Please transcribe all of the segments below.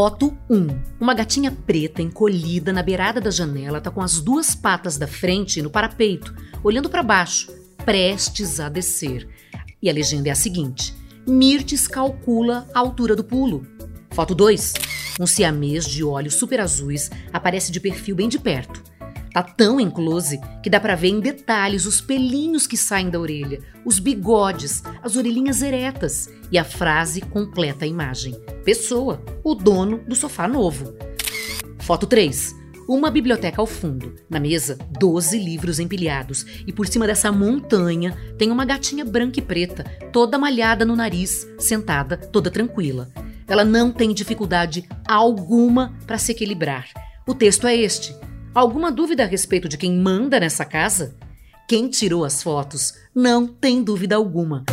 Foto 1. Uma gatinha preta encolhida na beirada da janela tá com as duas patas da frente no parapeito, olhando para baixo, prestes a descer. E a legenda é a seguinte: Mirtes calcula a altura do pulo. Foto 2. Um siamês de olhos super azuis aparece de perfil bem de perto. Tá tão em close que dá para ver em detalhes os pelinhos que saem da orelha, os bigodes, as orelhinhas eretas e a frase completa a imagem. Pessoa, o dono do sofá novo. Foto 3. Uma biblioteca ao fundo. Na mesa, 12 livros empilhados. E por cima dessa montanha tem uma gatinha branca e preta, toda malhada no nariz, sentada, toda tranquila. Ela não tem dificuldade alguma para se equilibrar. O texto é este: Alguma dúvida a respeito de quem manda nessa casa? Quem tirou as fotos não tem dúvida alguma.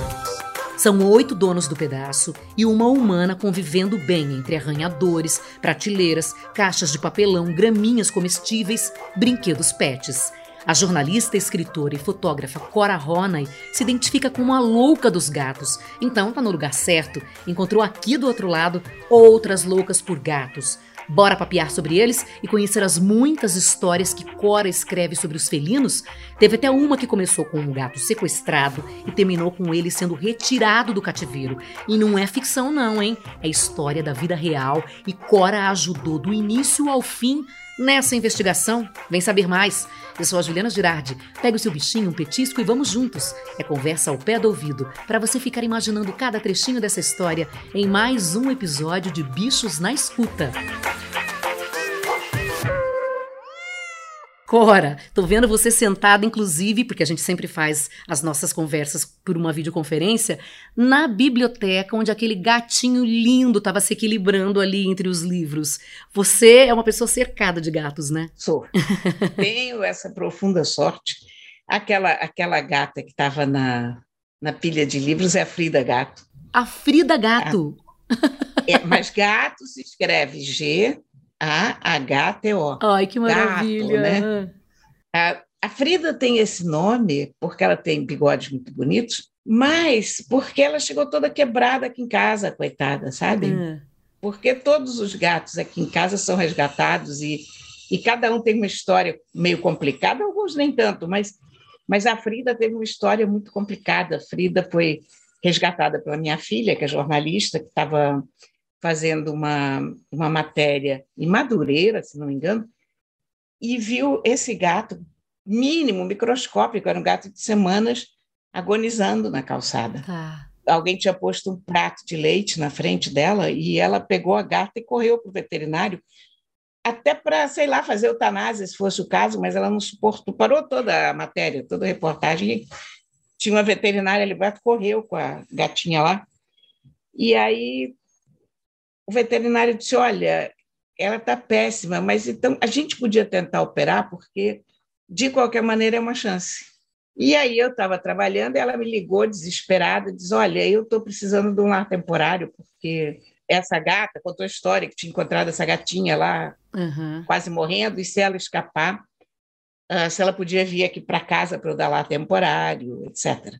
São oito donos do pedaço e uma humana convivendo bem entre arranhadores, prateleiras, caixas de papelão, graminhas comestíveis, brinquedos pets. A jornalista, escritora e fotógrafa Cora Ronay se identifica como a louca dos gatos, então tá no lugar certo. Encontrou aqui do outro lado outras loucas por gatos. Bora papear sobre eles e conhecer as muitas histórias que Cora escreve sobre os felinos? Teve até uma que começou com um gato sequestrado e terminou com ele sendo retirado do cativeiro. E não é ficção, não, hein? É história da vida real e Cora ajudou do início ao fim nessa investigação. Vem saber mais. Eu sou a Juliana Girardi. Pega o seu bichinho, um petisco e vamos juntos. É conversa ao pé do ouvido, para você ficar imaginando cada trechinho dessa história em mais um episódio de Bichos na Escuta. Cora, tô vendo você sentada, inclusive, porque a gente sempre faz as nossas conversas por uma videoconferência, na biblioteca, onde aquele gatinho lindo estava se equilibrando ali entre os livros. Você é uma pessoa cercada de gatos, né? Sou. Tenho essa profunda sorte. Aquela, aquela gata que estava na, na pilha de livros é a Frida Gato. A Frida Gato. É, mas gato se escreve G a-H-T-O. Ai, que maravilha! Gato, né? a, a Frida tem esse nome porque ela tem bigodes muito bonitos, mas porque ela chegou toda quebrada aqui em casa, coitada, sabe? Hum. Porque todos os gatos aqui em casa são resgatados e, e cada um tem uma história meio complicada, alguns nem tanto, mas, mas a Frida teve uma história muito complicada. A Frida foi resgatada pela minha filha, que é jornalista, que estava fazendo uma, uma matéria em Madureira, se não me engano, e viu esse gato mínimo, microscópico, era um gato de semanas, agonizando na calçada. Tá. Alguém tinha posto um prato de leite na frente dela e ela pegou a gata e correu para o veterinário, até para, sei lá, fazer eutanásia, se fosse o caso, mas ela não suportou, parou toda a matéria, toda a reportagem. Tinha uma veterinária ali, correu com a gatinha lá. E aí o veterinário disse: Olha, ela está péssima, mas então a gente podia tentar operar, porque de qualquer maneira é uma chance. E aí eu estava trabalhando, e ela me ligou desesperada, diz: Olha, eu estou precisando de um lar temporário, porque essa gata contou a história que tinha encontrado essa gatinha lá, uhum. quase morrendo, e se ela escapar, uh, se ela podia vir aqui para casa para eu dar lar temporário, etc.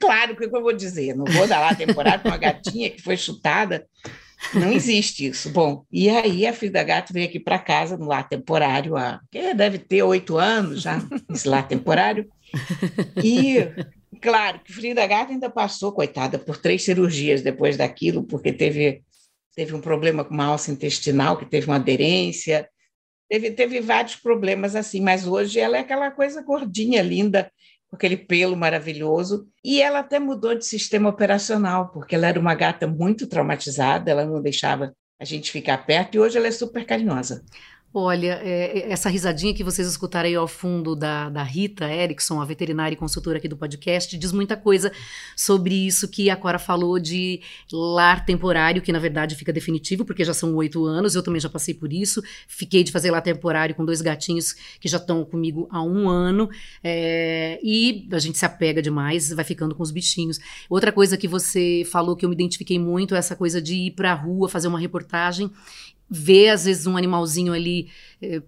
Claro, o que eu vou dizer? Não vou dar lar temporário para uma gatinha que foi chutada não existe isso. Bom, e aí a Frida Gato veio aqui para casa no lar temporário, que deve ter oito anos já, esse lar temporário. E, claro, que Frida Gato ainda passou, coitada, por três cirurgias depois daquilo, porque teve, teve um problema com uma alça intestinal, que teve uma aderência, teve, teve vários problemas assim, mas hoje ela é aquela coisa gordinha, linda, aquele pelo maravilhoso. E ela até mudou de sistema operacional, porque ela era uma gata muito traumatizada, ela não deixava a gente ficar perto, e hoje ela é super carinhosa. Olha, é, é, essa risadinha que vocês escutaram aí ao fundo da, da Rita Erickson, a veterinária e consultora aqui do podcast, diz muita coisa sobre isso que a Cora falou de lar temporário, que na verdade fica definitivo, porque já são oito anos, eu também já passei por isso. Fiquei de fazer lar temporário com dois gatinhos que já estão comigo há um ano, é, e a gente se apega demais, vai ficando com os bichinhos. Outra coisa que você falou que eu me identifiquei muito é essa coisa de ir para a rua fazer uma reportagem ver, às vezes, um animalzinho ali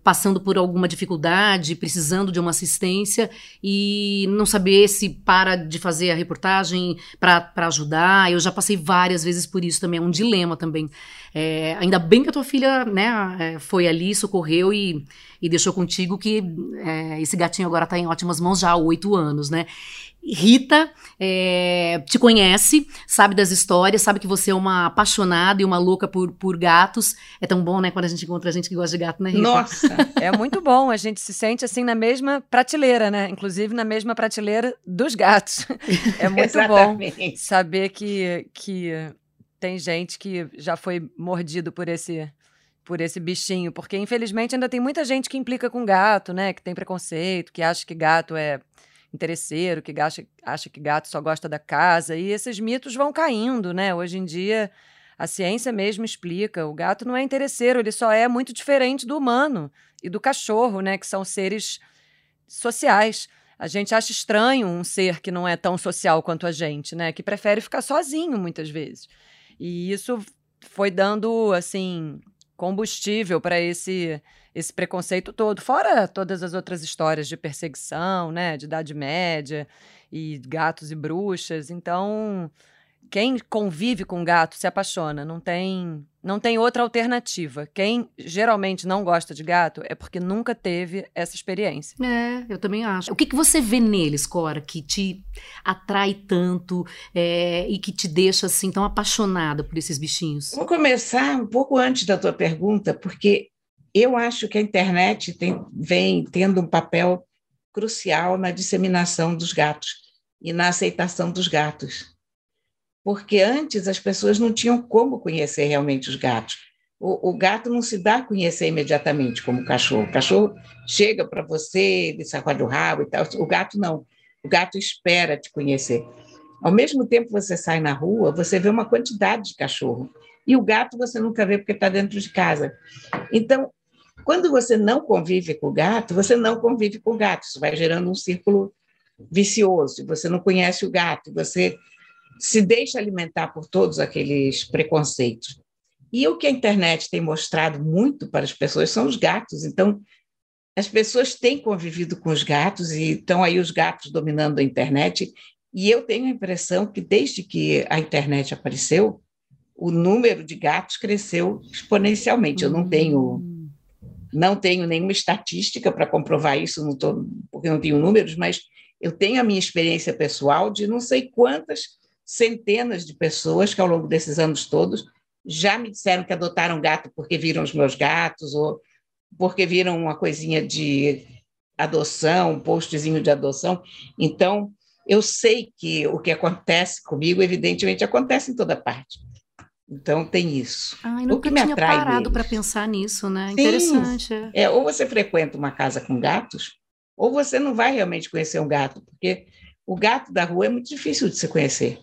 passando por alguma dificuldade, precisando de uma assistência e não saber se para de fazer a reportagem para ajudar. Eu já passei várias vezes por isso também, é um dilema também. É, ainda bem que a tua filha né, é, foi ali, socorreu e, e deixou contigo que é, esse gatinho agora está em ótimas mãos já há oito anos, né? Rita é, te conhece, sabe das histórias, sabe que você é uma apaixonada e uma louca por, por gatos. É tão bom, né, quando a gente encontra gente que gosta de gato, né, Rita? Nossa! É muito bom, a gente se sente assim na mesma prateleira, né? Inclusive na mesma prateleira dos gatos. É muito bom saber que, que tem gente que já foi mordido por esse por esse bichinho, porque infelizmente ainda tem muita gente que implica com gato, né? Que tem preconceito, que acha que gato é interesseiro, que acha, acha que gato só gosta da casa, e esses mitos vão caindo, né? Hoje em dia, a ciência mesmo explica: o gato não é interesseiro, ele só é muito diferente do humano e do cachorro, né? Que são seres sociais. A gente acha estranho um ser que não é tão social quanto a gente, né? Que prefere ficar sozinho muitas vezes. E isso foi dando, assim, combustível para esse esse preconceito todo, fora todas as outras histórias de perseguição, né, de Idade Média e gatos e bruxas. Então, quem convive com gato se apaixona, não tem, não tem outra alternativa. Quem geralmente não gosta de gato é porque nunca teve essa experiência. É, eu também acho. O que, que você vê neles, Cora, que te atrai tanto é, e que te deixa assim tão apaixonada por esses bichinhos? Vou começar um pouco antes da tua pergunta, porque eu acho que a internet tem, vem tendo um papel crucial na disseminação dos gatos e na aceitação dos gatos. Porque antes as pessoas não tinham como conhecer realmente os gatos. O, o gato não se dá a conhecer imediatamente como o cachorro. O cachorro chega para você, ele sacode o rabo e tal. O gato não. O gato espera te conhecer. Ao mesmo tempo você sai na rua, você vê uma quantidade de cachorro. E o gato você nunca vê porque está dentro de casa. Então, quando você não convive com o gato, você não convive com o gato. Isso vai gerando um círculo vicioso. Você não conhece o gato, você se deixa alimentar por todos aqueles preconceitos. E o que a internet tem mostrado muito para as pessoas são os gatos. Então, as pessoas têm convivido com os gatos e estão aí os gatos dominando a internet. E eu tenho a impressão que desde que a internet apareceu, o número de gatos cresceu exponencialmente. Eu não tenho hum. Não tenho nenhuma estatística para comprovar isso, não tô, porque não tenho números, mas eu tenho a minha experiência pessoal de não sei quantas centenas de pessoas que, ao longo desses anos todos, já me disseram que adotaram gato porque viram os meus gatos, ou porque viram uma coisinha de adoção, um postzinho de adoção. Então, eu sei que o que acontece comigo, evidentemente, acontece em toda parte. Então tem isso. Ai, nunca o que me tinha atrai parado para pensar nisso, né? Sim. Interessante. É, ou você frequenta uma casa com gatos, ou você não vai realmente conhecer um gato, porque o gato da rua é muito difícil de se conhecer.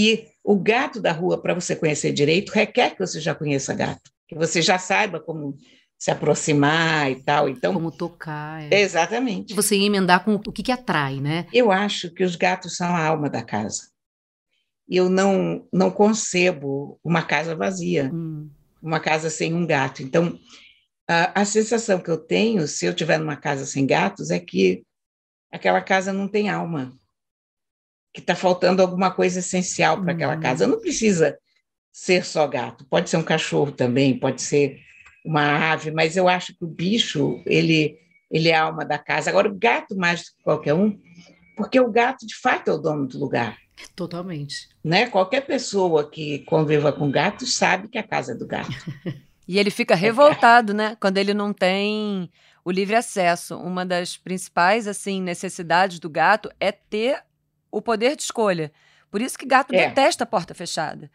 E o gato da rua, para você conhecer direito, requer que você já conheça gato, que você já saiba como se aproximar e tal. Então, como tocar. É. Exatamente. Você ia emendar com o que, que atrai, né? Eu acho que os gatos são a alma da casa eu não, não concebo uma casa vazia, hum. uma casa sem um gato. Então, a, a sensação que eu tenho, se eu estiver numa casa sem gatos, é que aquela casa não tem alma, que está faltando alguma coisa essencial para aquela hum. casa. Não precisa ser só gato, pode ser um cachorro também, pode ser uma ave, mas eu acho que o bicho, ele, ele é a alma da casa. Agora, o gato mais do que qualquer um, porque o gato, de fato, é o dono do lugar. Totalmente. Né? Qualquer pessoa que conviva com gatos sabe que a casa é do gato. e ele fica revoltado, né? Quando ele não tem o livre acesso. Uma das principais assim necessidades do gato é ter o poder de escolha. Por isso que gato é. detesta a porta fechada.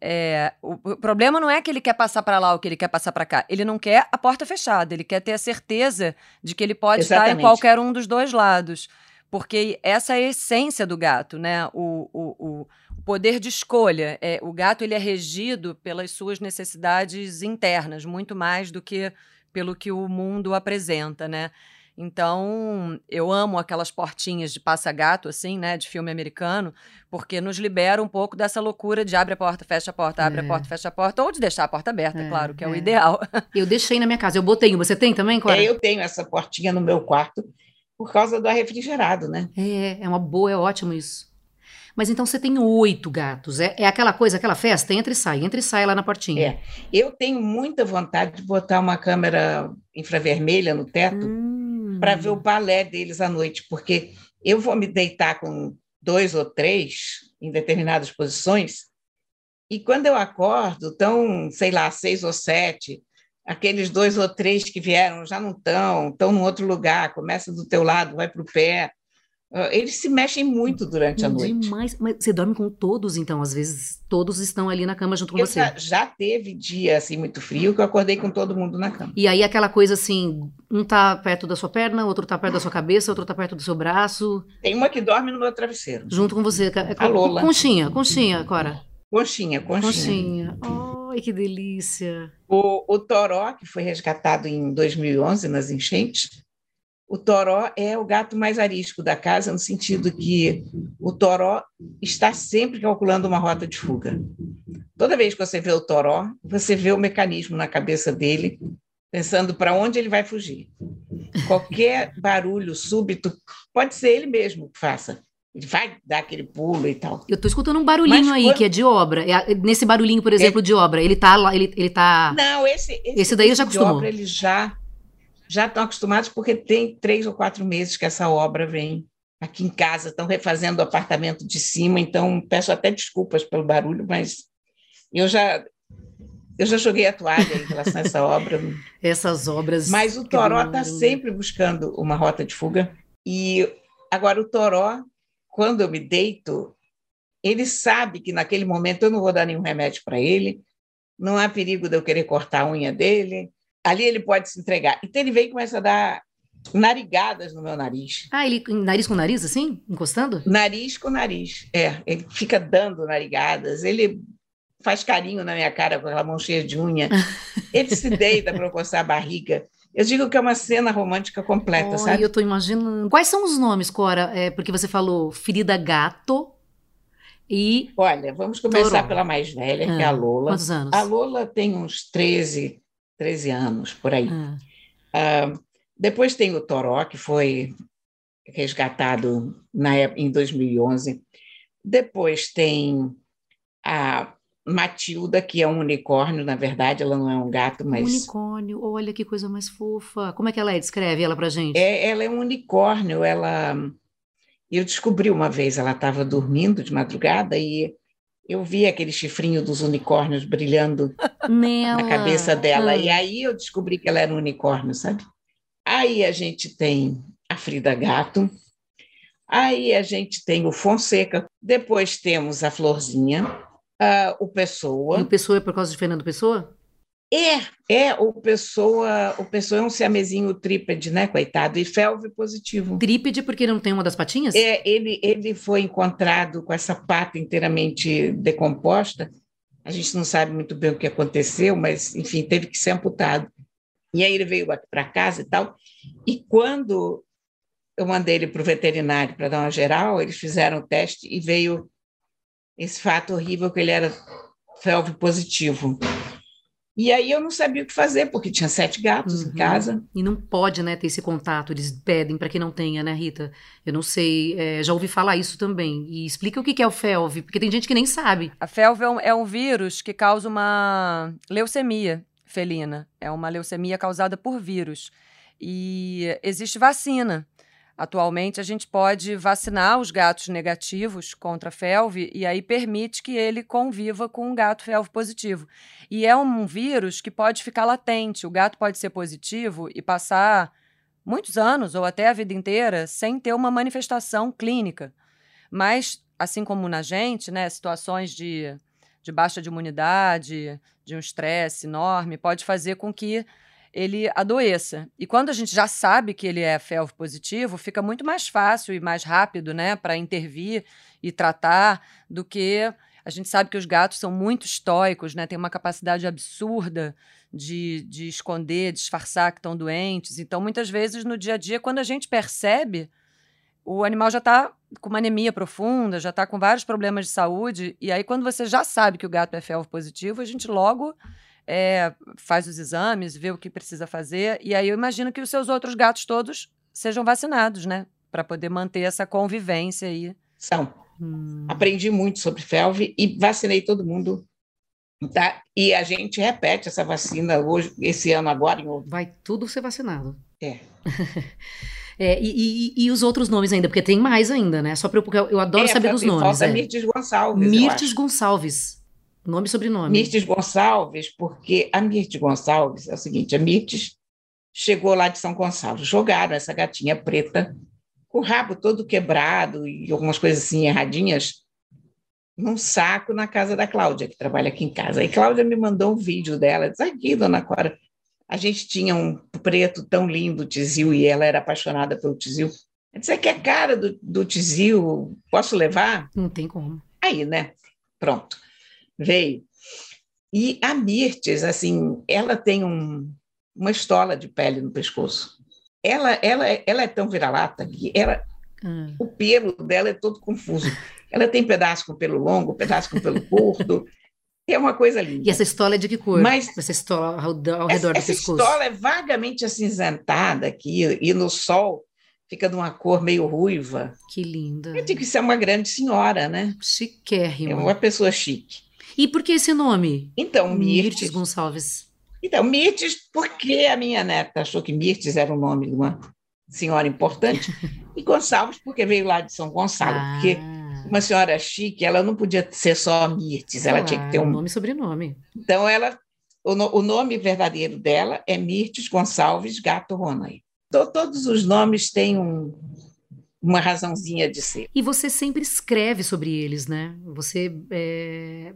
É, o, o, problema não é que ele quer passar para lá ou que ele quer passar para cá. Ele não quer a porta fechada. Ele quer ter a certeza de que ele pode Exatamente. estar em qualquer um dos dois lados porque essa é a essência do gato, né? O, o, o poder de escolha. É, o gato ele é regido pelas suas necessidades internas, muito mais do que pelo que o mundo apresenta, né? Então, eu amo aquelas portinhas de passa-gato, assim, né, de filme americano, porque nos libera um pouco dessa loucura de abre a porta, fecha a porta, abre é. a porta, fecha a porta, ou de deixar a porta aberta, é, claro, que é, é, o ideal. Eu deixei na minha casa, eu botei. Você tem também, Clara? É, eu tenho essa portinha no meu quarto por causa do ar refrigerado, né? É, é uma boa, é ótimo isso. Mas então você tem oito gatos. É, é aquela coisa, aquela festa, entra e sai, entra e sai lá na portinha. É. Eu tenho muita vontade de botar uma câmera infravermelha no teto hum. Para ver o balé deles à noite, porque eu vou me deitar com dois ou três em determinadas posições, e quando eu acordo, estão, sei lá, seis ou sete, aqueles dois ou três que vieram já não estão, estão num outro lugar, começa do teu lado, vai para o pé, eles se mexem muito durante a noite. Demais. Mas você dorme com todos, então? Às vezes todos estão ali na cama junto com eu você. Já, já, teve dia assim muito frio que eu acordei com todo mundo na cama. E aí aquela coisa assim, um tá perto da sua perna, outro tá perto da sua cabeça, outro tá perto do seu braço. Tem uma que dorme no meu travesseiro. Junto com você. A Lola. Conchinha, conchinha, Cora. Conchinha, conchinha. Conchinha. Ai, que delícia. O, o Toró, que foi resgatado em 2011 nas enchentes, o toró é o gato mais arisco da casa, no sentido que o toró está sempre calculando uma rota de fuga. Toda vez que você vê o toró, você vê o mecanismo na cabeça dele, pensando para onde ele vai fugir. Qualquer barulho súbito, pode ser ele mesmo que faça. Ele vai dar aquele pulo e tal. Eu estou escutando um barulhinho Mas aí, quando... que é de obra. É, nesse barulhinho, por exemplo, é... de obra, ele está lá, ele, ele tá... Não, esse, esse, esse daí eu já acostumou. Obra, ele já já estão acostumados porque tem três ou quatro meses que essa obra vem aqui em casa, estão refazendo o apartamento de cima, então peço até desculpas pelo barulho, mas eu já eu já joguei a toalha em relação a essa obra. Essas obras. Mas o Toró está sempre buscando uma rota de fuga. E agora o Toró, quando eu me deito, ele sabe que naquele momento eu não vou dar nenhum remédio para ele, não há perigo de eu querer cortar a unha dele, ali ele pode se entregar. Então ele vem e começa a dar narigadas no meu nariz. Ah, ele nariz com nariz, assim? Encostando? Nariz com nariz, é. Ele fica dando narigadas, ele faz carinho na minha cara com aquela mão cheia de unha, ele se deita para coçar a barriga. Eu digo que é uma cena romântica completa, oh, sabe? Eu estou imaginando. Quais são os nomes, Cora? É, porque você falou Ferida Gato e... Olha, vamos começar pela mais velha, ah, que é a ah, Lola. Quantos anos? A Lola tem uns 13, 13 anos, por aí. Ah. Uh, depois tem o Toró, que foi resgatado na em 2011. Depois tem a Matilda, que é um unicórnio, na verdade, ela não é um gato, mas. Unicórnio, olha que coisa mais fofa. Como é que ela é? Descreve ela pra gente. É, ela é um unicórnio, ela. Eu descobri uma vez, ela estava dormindo de madrugada e eu vi aquele chifrinho dos unicórnios brilhando Nela. na cabeça dela. Ah. E aí eu descobri que ela era um unicórnio, sabe? Aí a gente tem a Frida Gato, aí a gente tem o Fonseca, depois temos a Florzinha, uh, o Pessoa. E o Pessoa é por causa de Fernando Pessoa? É, é, o Pessoa, o Pessoa é um siamezinho trípede, né, coitado, e felve positivo. Trípede porque não tem uma das patinhas? É, ele, ele foi encontrado com essa pata inteiramente decomposta, a gente não sabe muito bem o que aconteceu, mas, enfim, teve que ser amputado. E aí ele veio aqui para casa e tal, e quando eu mandei ele para o veterinário para dar uma geral, eles fizeram o teste e veio esse fato horrível que ele era felve positivo. E aí eu não sabia o que fazer, porque tinha sete gatos uhum. em casa. E não pode, né, ter esse contato. Eles pedem para que não tenha, né, Rita? Eu não sei, é, já ouvi falar isso também. E explica o que é o FeLV, porque tem gente que nem sabe. A FeLV é um, é um vírus que causa uma leucemia felina. É uma leucemia causada por vírus. E existe vacina. Atualmente, a gente pode vacinar os gatos negativos contra a FeLV e aí permite que ele conviva com um gato FeLV positivo. E é um vírus que pode ficar latente. O gato pode ser positivo e passar muitos anos ou até a vida inteira sem ter uma manifestação clínica. Mas, assim como na gente, né, situações de, de baixa de imunidade, de um estresse enorme, pode fazer com que ele adoeça. E quando a gente já sabe que ele é FeLV positivo, fica muito mais fácil e mais rápido, né, para intervir e tratar do que A gente sabe que os gatos são muito estoicos, né? Tem uma capacidade absurda de, de esconder, disfarçar que estão doentes. Então, muitas vezes, no dia a dia, quando a gente percebe, o animal já está com uma anemia profunda, já está com vários problemas de saúde. E aí, quando você já sabe que o gato é felvo positivo, a gente logo é, faz os exames, vê o que precisa fazer. E aí eu imagino que os seus outros gatos todos sejam vacinados, né? Para poder manter essa convivência aí. São. Hum. Aprendi muito sobre felve e vacinei todo mundo Tá? E a gente repete essa vacina hoje, esse ano agora em. Vai tudo ser vacinado. É. é e, e, e, os outros nomes ainda, porque tem mais ainda, né? Só para eu, eu adoro é, saber dos nomes. Falta é. Mirtes Gonçalves. Mirtes Gonçalves. Nome e sobrenome. Mirtes Gonçalves, porque a Mirtes Gonçalves é o seguinte: a Mirtes chegou lá de São Gonçalo, jogaram essa gatinha preta com o rabo todo quebrado e algumas coisas assim erradinhas num saco na casa da Cláudia, que trabalha aqui em casa. Aí Cláudia me mandou um vídeo dela, disse, aqui, dona Cora, a gente tinha um preto tão lindo, Tizil, e ela era apaixonada pelo Tizil. Eu disse, é que é cara do, do Tizil, posso levar? Não tem como. Aí, né? Pronto, veio. E a Mirtes, assim, ela tem um, uma estola de pele no pescoço. Ela, ela, ela é tão vira-lata que ela, hum. o pelo dela é todo confuso. Ela tem pedaço com pelo longo, pedaço com pelo curto. É uma coisa linda. E essa estola é de que cor? Mas essa estola ao, ao redor essa, do pescoço? Essa estola é vagamente acinzentada aqui, e no sol fica de uma cor meio ruiva. Que linda. Eu digo que isso é uma grande senhora, né? Chiquérrima. É uma pessoa chique. E por que esse nome? Então, Mirtes. Mirtes Gonçalves. Então, Mirtes, porque a minha neta achou que Mirtes era o nome de uma senhora importante, e Gonçalves, porque veio lá de São Gonçalo, ah. porque uma senhora chique, ela não podia ser só Mirtes, ela tinha que ter um nome e sobrenome. Então ela o, o, nome verdadeiro dela é Mirtes Gonçalves Gato Ronay. todos os nomes têm um, uma razãozinha de ser. E você sempre escreve sobre eles, né? Você é,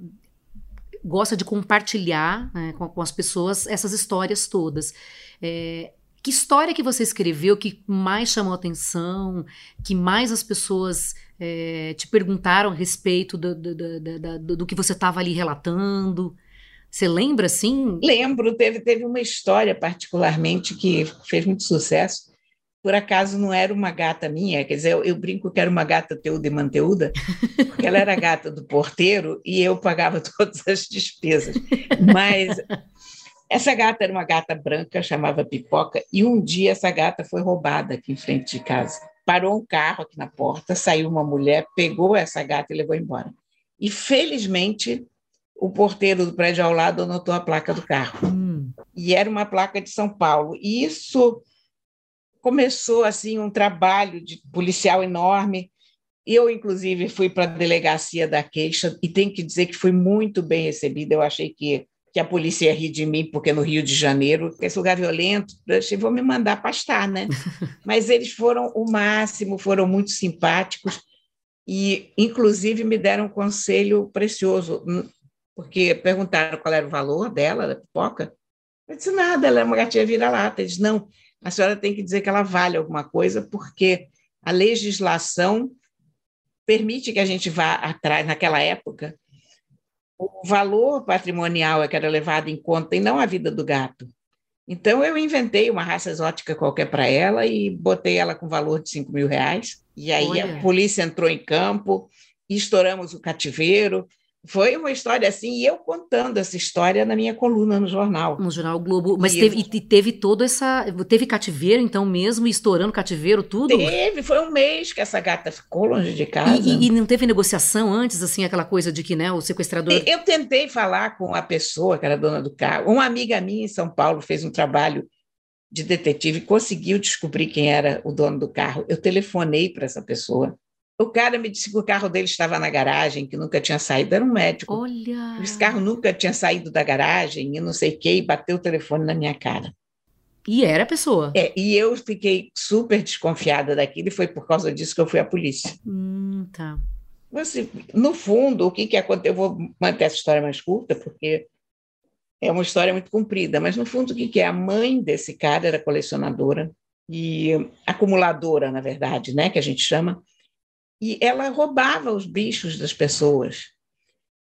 gosta de compartilhar né, com, com, as pessoas essas histórias todas. É, que história que você escreveu que mais chamou atenção, que mais as pessoas é, te perguntaram a respeito do, do, do, do, que você estava ali relatando? Você lembra, assim? Lembro, teve, teve uma história particularmente que fez muito sucesso. Por acaso não era uma gata minha, quer dizer, eu, eu brinco que era uma gata teuda e manteuda, porque ela era gata do porteiro e eu pagava todas as despesas. Mas essa gata era uma gata branca, chamava Pipoca, e um dia essa gata foi roubada aqui em frente de casa. Parou um carro aqui na porta, saiu uma mulher, pegou essa gata e levou embora. E felizmente o porteiro do prédio ao lado anotou a placa do carro. Hum. E era uma placa de São Paulo. E isso começou assim um trabalho de policial enorme. Eu, inclusive, fui para a delegacia da queixa e tenho que dizer que fui muito bem recebida. Eu achei que que a polícia ia rir de mim, porque no Rio de Janeiro, esse lugar violento, eu achei, vou me mandar pastar, né? Mas eles foram o máximo, foram muito simpáticos e, inclusive, me deram um conselho precioso, hum, porque perguntaram qual era o valor dela, da pipoca. Eu disse, nada, ela é uma gatinha vira-lata. Eles, não, a senhora tem que dizer que ela vale alguma coisa, porque a legislação permite que a gente vá atrás, naquela época, o valor patrimonial é que era levado em conta e não a vida do gato. Então, eu inventei uma raça exótica qualquer para ela e botei ela com valor de 5 mil reais. E aí Olha. a polícia entrou em campo, estouramos o cativeiro, foi uma história assim, e eu contando essa história na minha coluna no jornal. No jornal Globo. Mas e teve, e teve todo essa. Teve cativeiro, então, mesmo, estourando cativeiro, tudo? Teve, foi um mês que essa gata ficou longe de casa. E, e, não teve negociação antes, assim, aquela coisa de que, né, o sequestrador. Eu tentei falar com a pessoa que era dona do carro. Uma amiga minha em São Paulo fez um trabalho de detetive e conseguiu descobrir quem era o dono do carro. Eu telefonei para essa pessoa o cara me disse que o carro dele estava na garagem, que nunca tinha saído, era um médico. Olha! Esse carro nunca tinha saído da garagem e não sei o quê, e bateu o telefone na minha cara. E era a pessoa. É, e eu fiquei super desconfiada daquilo, e foi por causa disso que eu fui à polícia. Hum, tá. Você, no fundo, o que, que aconteceu? Eu vou manter essa história mais curta, porque é uma história muito comprida, mas no fundo, o que, que é? A mãe desse cara era colecionadora e acumuladora, na verdade, né, que a gente chama e ela roubava os bichos das pessoas.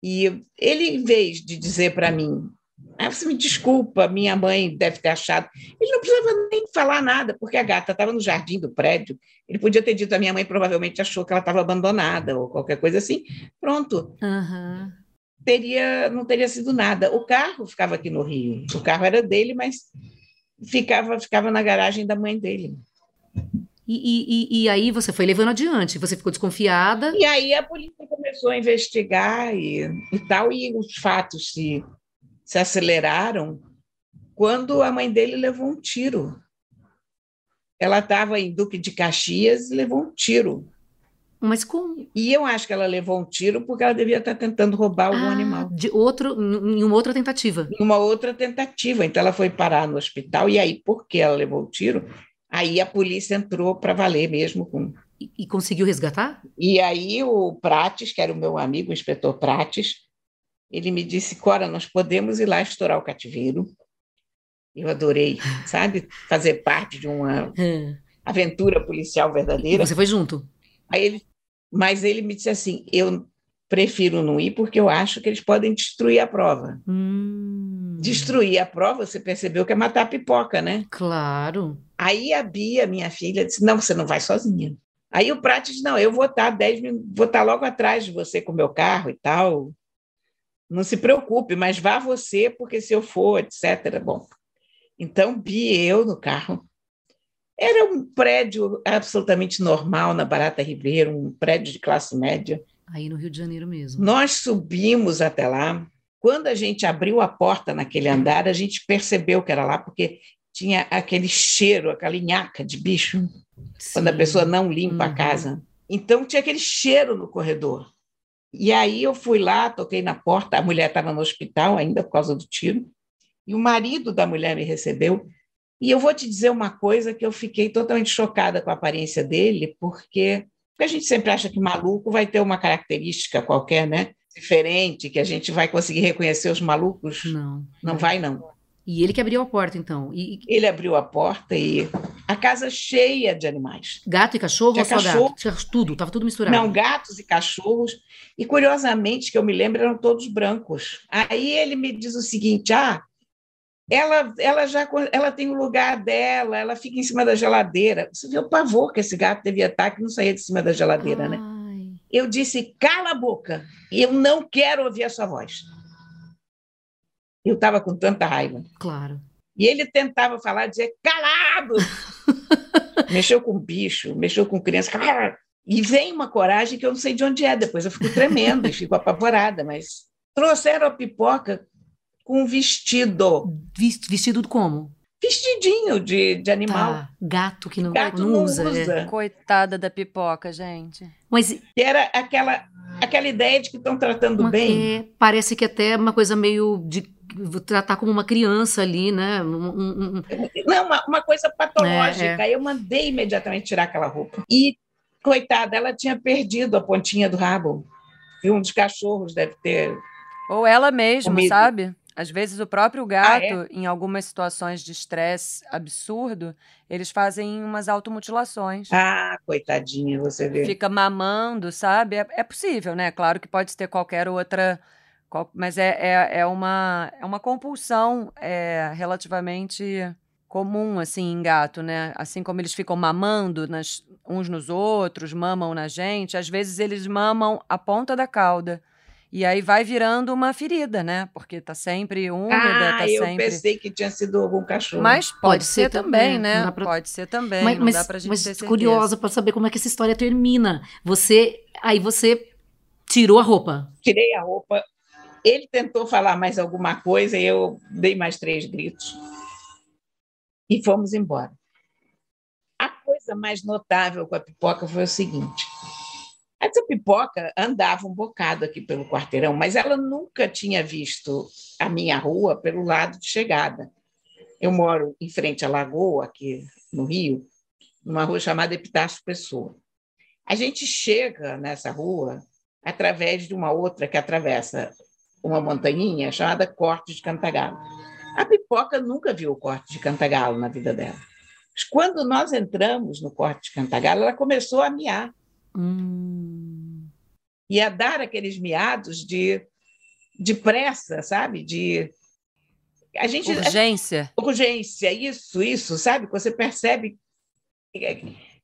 E ele, em vez de dizer para mim, ah, você me desculpa, minha mãe deve ter achado. Ele não precisava nem falar nada, porque a gata estava no jardim do prédio. Ele podia ter dito: a minha mãe provavelmente achou que ela estava abandonada ou qualquer coisa assim. Pronto. Uhum. Teria, não teria sido nada. O carro ficava aqui no Rio. O carro era dele, mas ficava, ficava na garagem da mãe dele. E, e, e, aí você foi levando adiante, você ficou desconfiada. E aí a polícia começou a investigar e, e tal, e os fatos se se aceleraram quando a mãe dele levou um tiro. Ela estava em Duque de Caxias e levou um tiro. Mas como? E eu acho que ela levou um tiro porque ela devia estar tentando roubar algum ah, animal. De outro, em uma outra tentativa. Em uma outra tentativa. Então ela foi parar no hospital e aí, porque ela levou o tiro, aí a polícia entrou para valer mesmo com. E, e, conseguiu resgatar? E aí o Prates, que era o meu amigo, o inspetor Prates, ele me disse, Cora, nós podemos ir lá estourar o cativeiro. Eu adorei, sabe? Fazer parte de uma aventura policial verdadeira. E você foi junto? Aí ele, mas ele me disse assim, eu prefiro não ir porque eu acho que eles podem destruir a prova. Hum. Destruir a prova, você percebeu que é matar a pipoca, né? Claro. Aí a Bia, minha filha, disse, não, você não vai sozinha. Aí o Prates disse, não, eu vou estar 10 minutos, vou estar logo atrás de você com o meu carro e tal não se preocupe, mas vá você, porque se eu for, etc. Bom, então Bi e eu no carro. Era um prédio absolutamente normal na Barata Ribeiro, um prédio de classe média. Aí no Rio de Janeiro mesmo. Nós subimos até lá. Quando a gente abriu a porta naquele andar, a gente percebeu que era lá, porque tinha aquele cheiro, aquela nhaca de bicho, Sim. quando a pessoa não limpa uhum. a casa. Então tinha aquele cheiro no corredor. E aí eu fui lá, toquei na porta, a mulher estava no hospital ainda por causa do tiro, e o marido da mulher me recebeu. E eu vou te dizer uma coisa que eu fiquei totalmente chocada com a aparência dele, porque, porque a gente sempre acha que maluco vai ter uma característica qualquer, né? Diferente, que a gente vai conseguir reconhecer os malucos. Não. Não vai, não. E ele que abriu a porta, então. E... Ele abriu a porta e a casa cheia de animais. Gato e cachorro Tinha ou só cachorro... gato? Tinha tudo, estava tudo misturado. Não, gatos e cachorros. E curiosamente, que eu me lembro, eram todos brancos. Aí ele me diz o seguinte: ah, ela, ela já ela tem o lugar dela, ela fica em cima da geladeira. Você vê o pavor que esse gato devia estar, que não saía de cima da geladeira? Ai. né? Eu disse: cala a boca, eu não quero ouvir a sua voz. Eu estava com tanta raiva. Claro. E ele tentava falar, dizer calado. mexeu com bicho, mexeu com criança. Calado. E vem uma coragem que eu não sei de onde é. Depois eu fico tremendo e fico apavorada. Mas trouxeram a pipoca com um vestido. Vestido como? Vestidinho de, de animal. Tá. Gato que não, Gato não, não usa. usa. É. Coitada da pipoca, gente. Mas que era aquela aquela ideia de que estão tratando uma, bem. É, parece que até uma coisa meio de tratar como uma criança ali, né? Um, um, um... Não, uma, uma, coisa patológica. É, é. Eu mandei imediatamente tirar aquela roupa. E, coitada, ela tinha perdido a pontinha do rabo. E um dos cachorros deve ter. Ou ela mesma, comido. sabe? Às vezes o próprio gato, ah, é? em algumas situações de estresse absurdo, eles fazem umas automutilações. Ah, coitadinha, você vê. Fica mamando, sabe? É, é possível, né? Claro que pode ter qualquer outra mas é, é, é, uma, é uma compulsão é, relativamente comum, assim, em gato, né? Assim como eles ficam mamando nas, uns nos outros, mamam na gente, às vezes eles mamam a ponta da cauda. E aí vai virando uma ferida, né? Porque tá sempre úmida, ah, tá eu sempre. Eu pensei que tinha sido algum cachorro. Mas pode, pode ser, ser, também, né? Pra... Pode ser também. Mas, não mas, dá pra gente mas curiosa para saber como é que essa história termina. Você. Aí você tirou a roupa. Tirei a roupa, ele tentou falar mais alguma coisa e eu dei mais três gritos. E fomos embora. A coisa mais notável com a pipoca foi o seguinte: essa pipoca andava um bocado aqui pelo quarteirão, mas ela nunca tinha visto a minha rua pelo lado de chegada. Eu moro em frente à Lagoa, aqui no Rio, numa rua chamada Epitácio Pessoa. A gente chega nessa rua através de uma outra que atravessa uma montanhinha chamada Corte de Cantagalo. A Pipoca nunca viu o Corte de Cantagalo na vida dela. Mas quando nós entramos no Corte de Cantagalo, ela começou a miar. Hum. E a dar aqueles miados de de pressa, sabe? De a gente urgência. urgência, isso, isso, sabe? Você percebe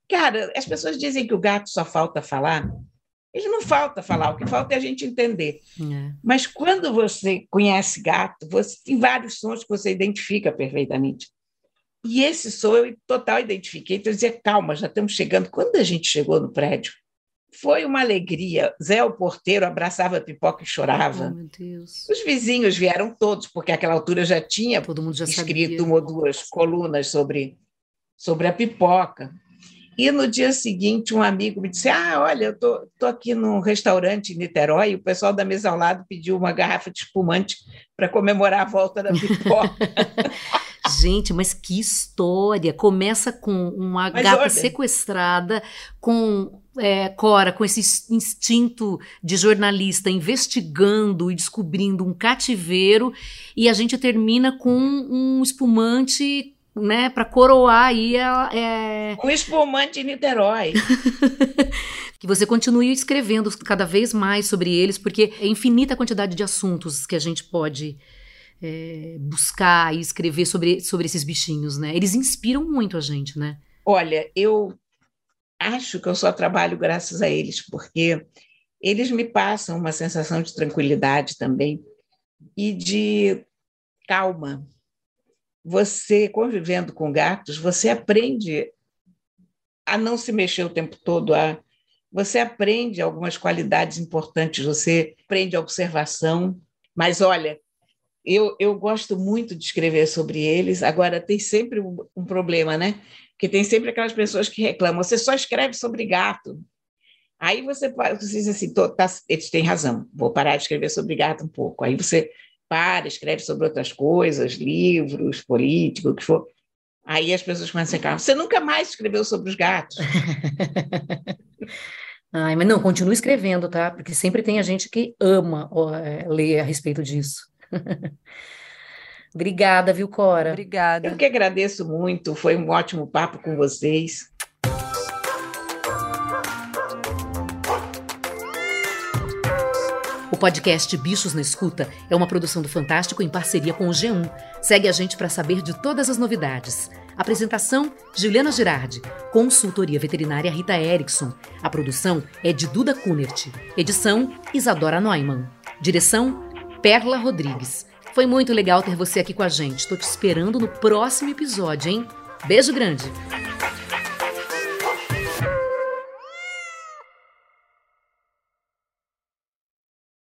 Cara, as pessoas dizem que o gato só falta falar. Ele não falta falar, o que falta é a gente entender. É. Mas quando você conhece gato, você tem vários sons que você identifica perfeitamente. E esse som eu total identifiquei. Então, eu dizia, calma, já estamos chegando. Quando a gente chegou no prédio, foi uma alegria. Zé, o porteiro, abraçava a pipoca e chorava. Oh, Os vizinhos vieram todos, porque àquela altura já tinha já escrito sabia. uma ou duas colunas sobre, sobre a pipoca. E no dia seguinte, um amigo me disse: Ah, olha, eu tô, tô aqui num restaurante em Niterói, e o pessoal da mesa ao lado pediu uma garrafa de espumante para comemorar a volta da pipoca. Gente, mas que história! Começa com uma mas gata olha. sequestrada, com é, Cora, com esse instinto de jornalista, investigando e descobrindo um cativeiro, e a gente termina com um espumante né, para coroar aí é, é... Um espumante em Niterói. que você continue escrevendo cada vez mais sobre eles, porque é infinita a quantidade de assuntos que a gente pode é, buscar e escrever sobre, sobre esses bichinhos, né? Eles inspiram muito a gente, né? Olha, eu acho que eu só trabalho graças a eles, porque eles me passam uma sensação de tranquilidade também e de calma você convivendo com gatos, você aprende a não se mexer o tempo todo, a você aprende algumas qualidades importantes, você aprende a observação, mas olha, eu, eu gosto muito de escrever sobre eles, agora tem sempre um, um problema, né? Porque tem sempre aquelas pessoas que reclamam, você só escreve sobre gato. Aí você, você diz assim, tá, eles têm razão, vou parar de escrever sobre gato um pouco. Aí você para, escreve sobre outras coisas, livros, político, o que for. Aí as pessoas começam a ficar, você nunca mais escreveu sobre os gatos. Ai, mas não, continue escrevendo, tá? Porque sempre tem a gente que ama ó, é, ler a respeito disso. Obrigada, viu, Cora? Obrigada. Eu que agradeço muito, foi um ótimo papo com vocês. Podcast Bichos na Escuta é uma produção do Fantástico em parceria com o G1. Segue a gente para saber de todas as novidades. Apresentação: Juliana Girardi. Consultoria veterinária Rita Erickson. A produção é de Duda Kunert. Edição: Isadora Neumann. Direção: Perla Rodrigues. Foi muito legal ter você aqui com a gente. Estou te esperando no próximo episódio, hein? Beijo grande!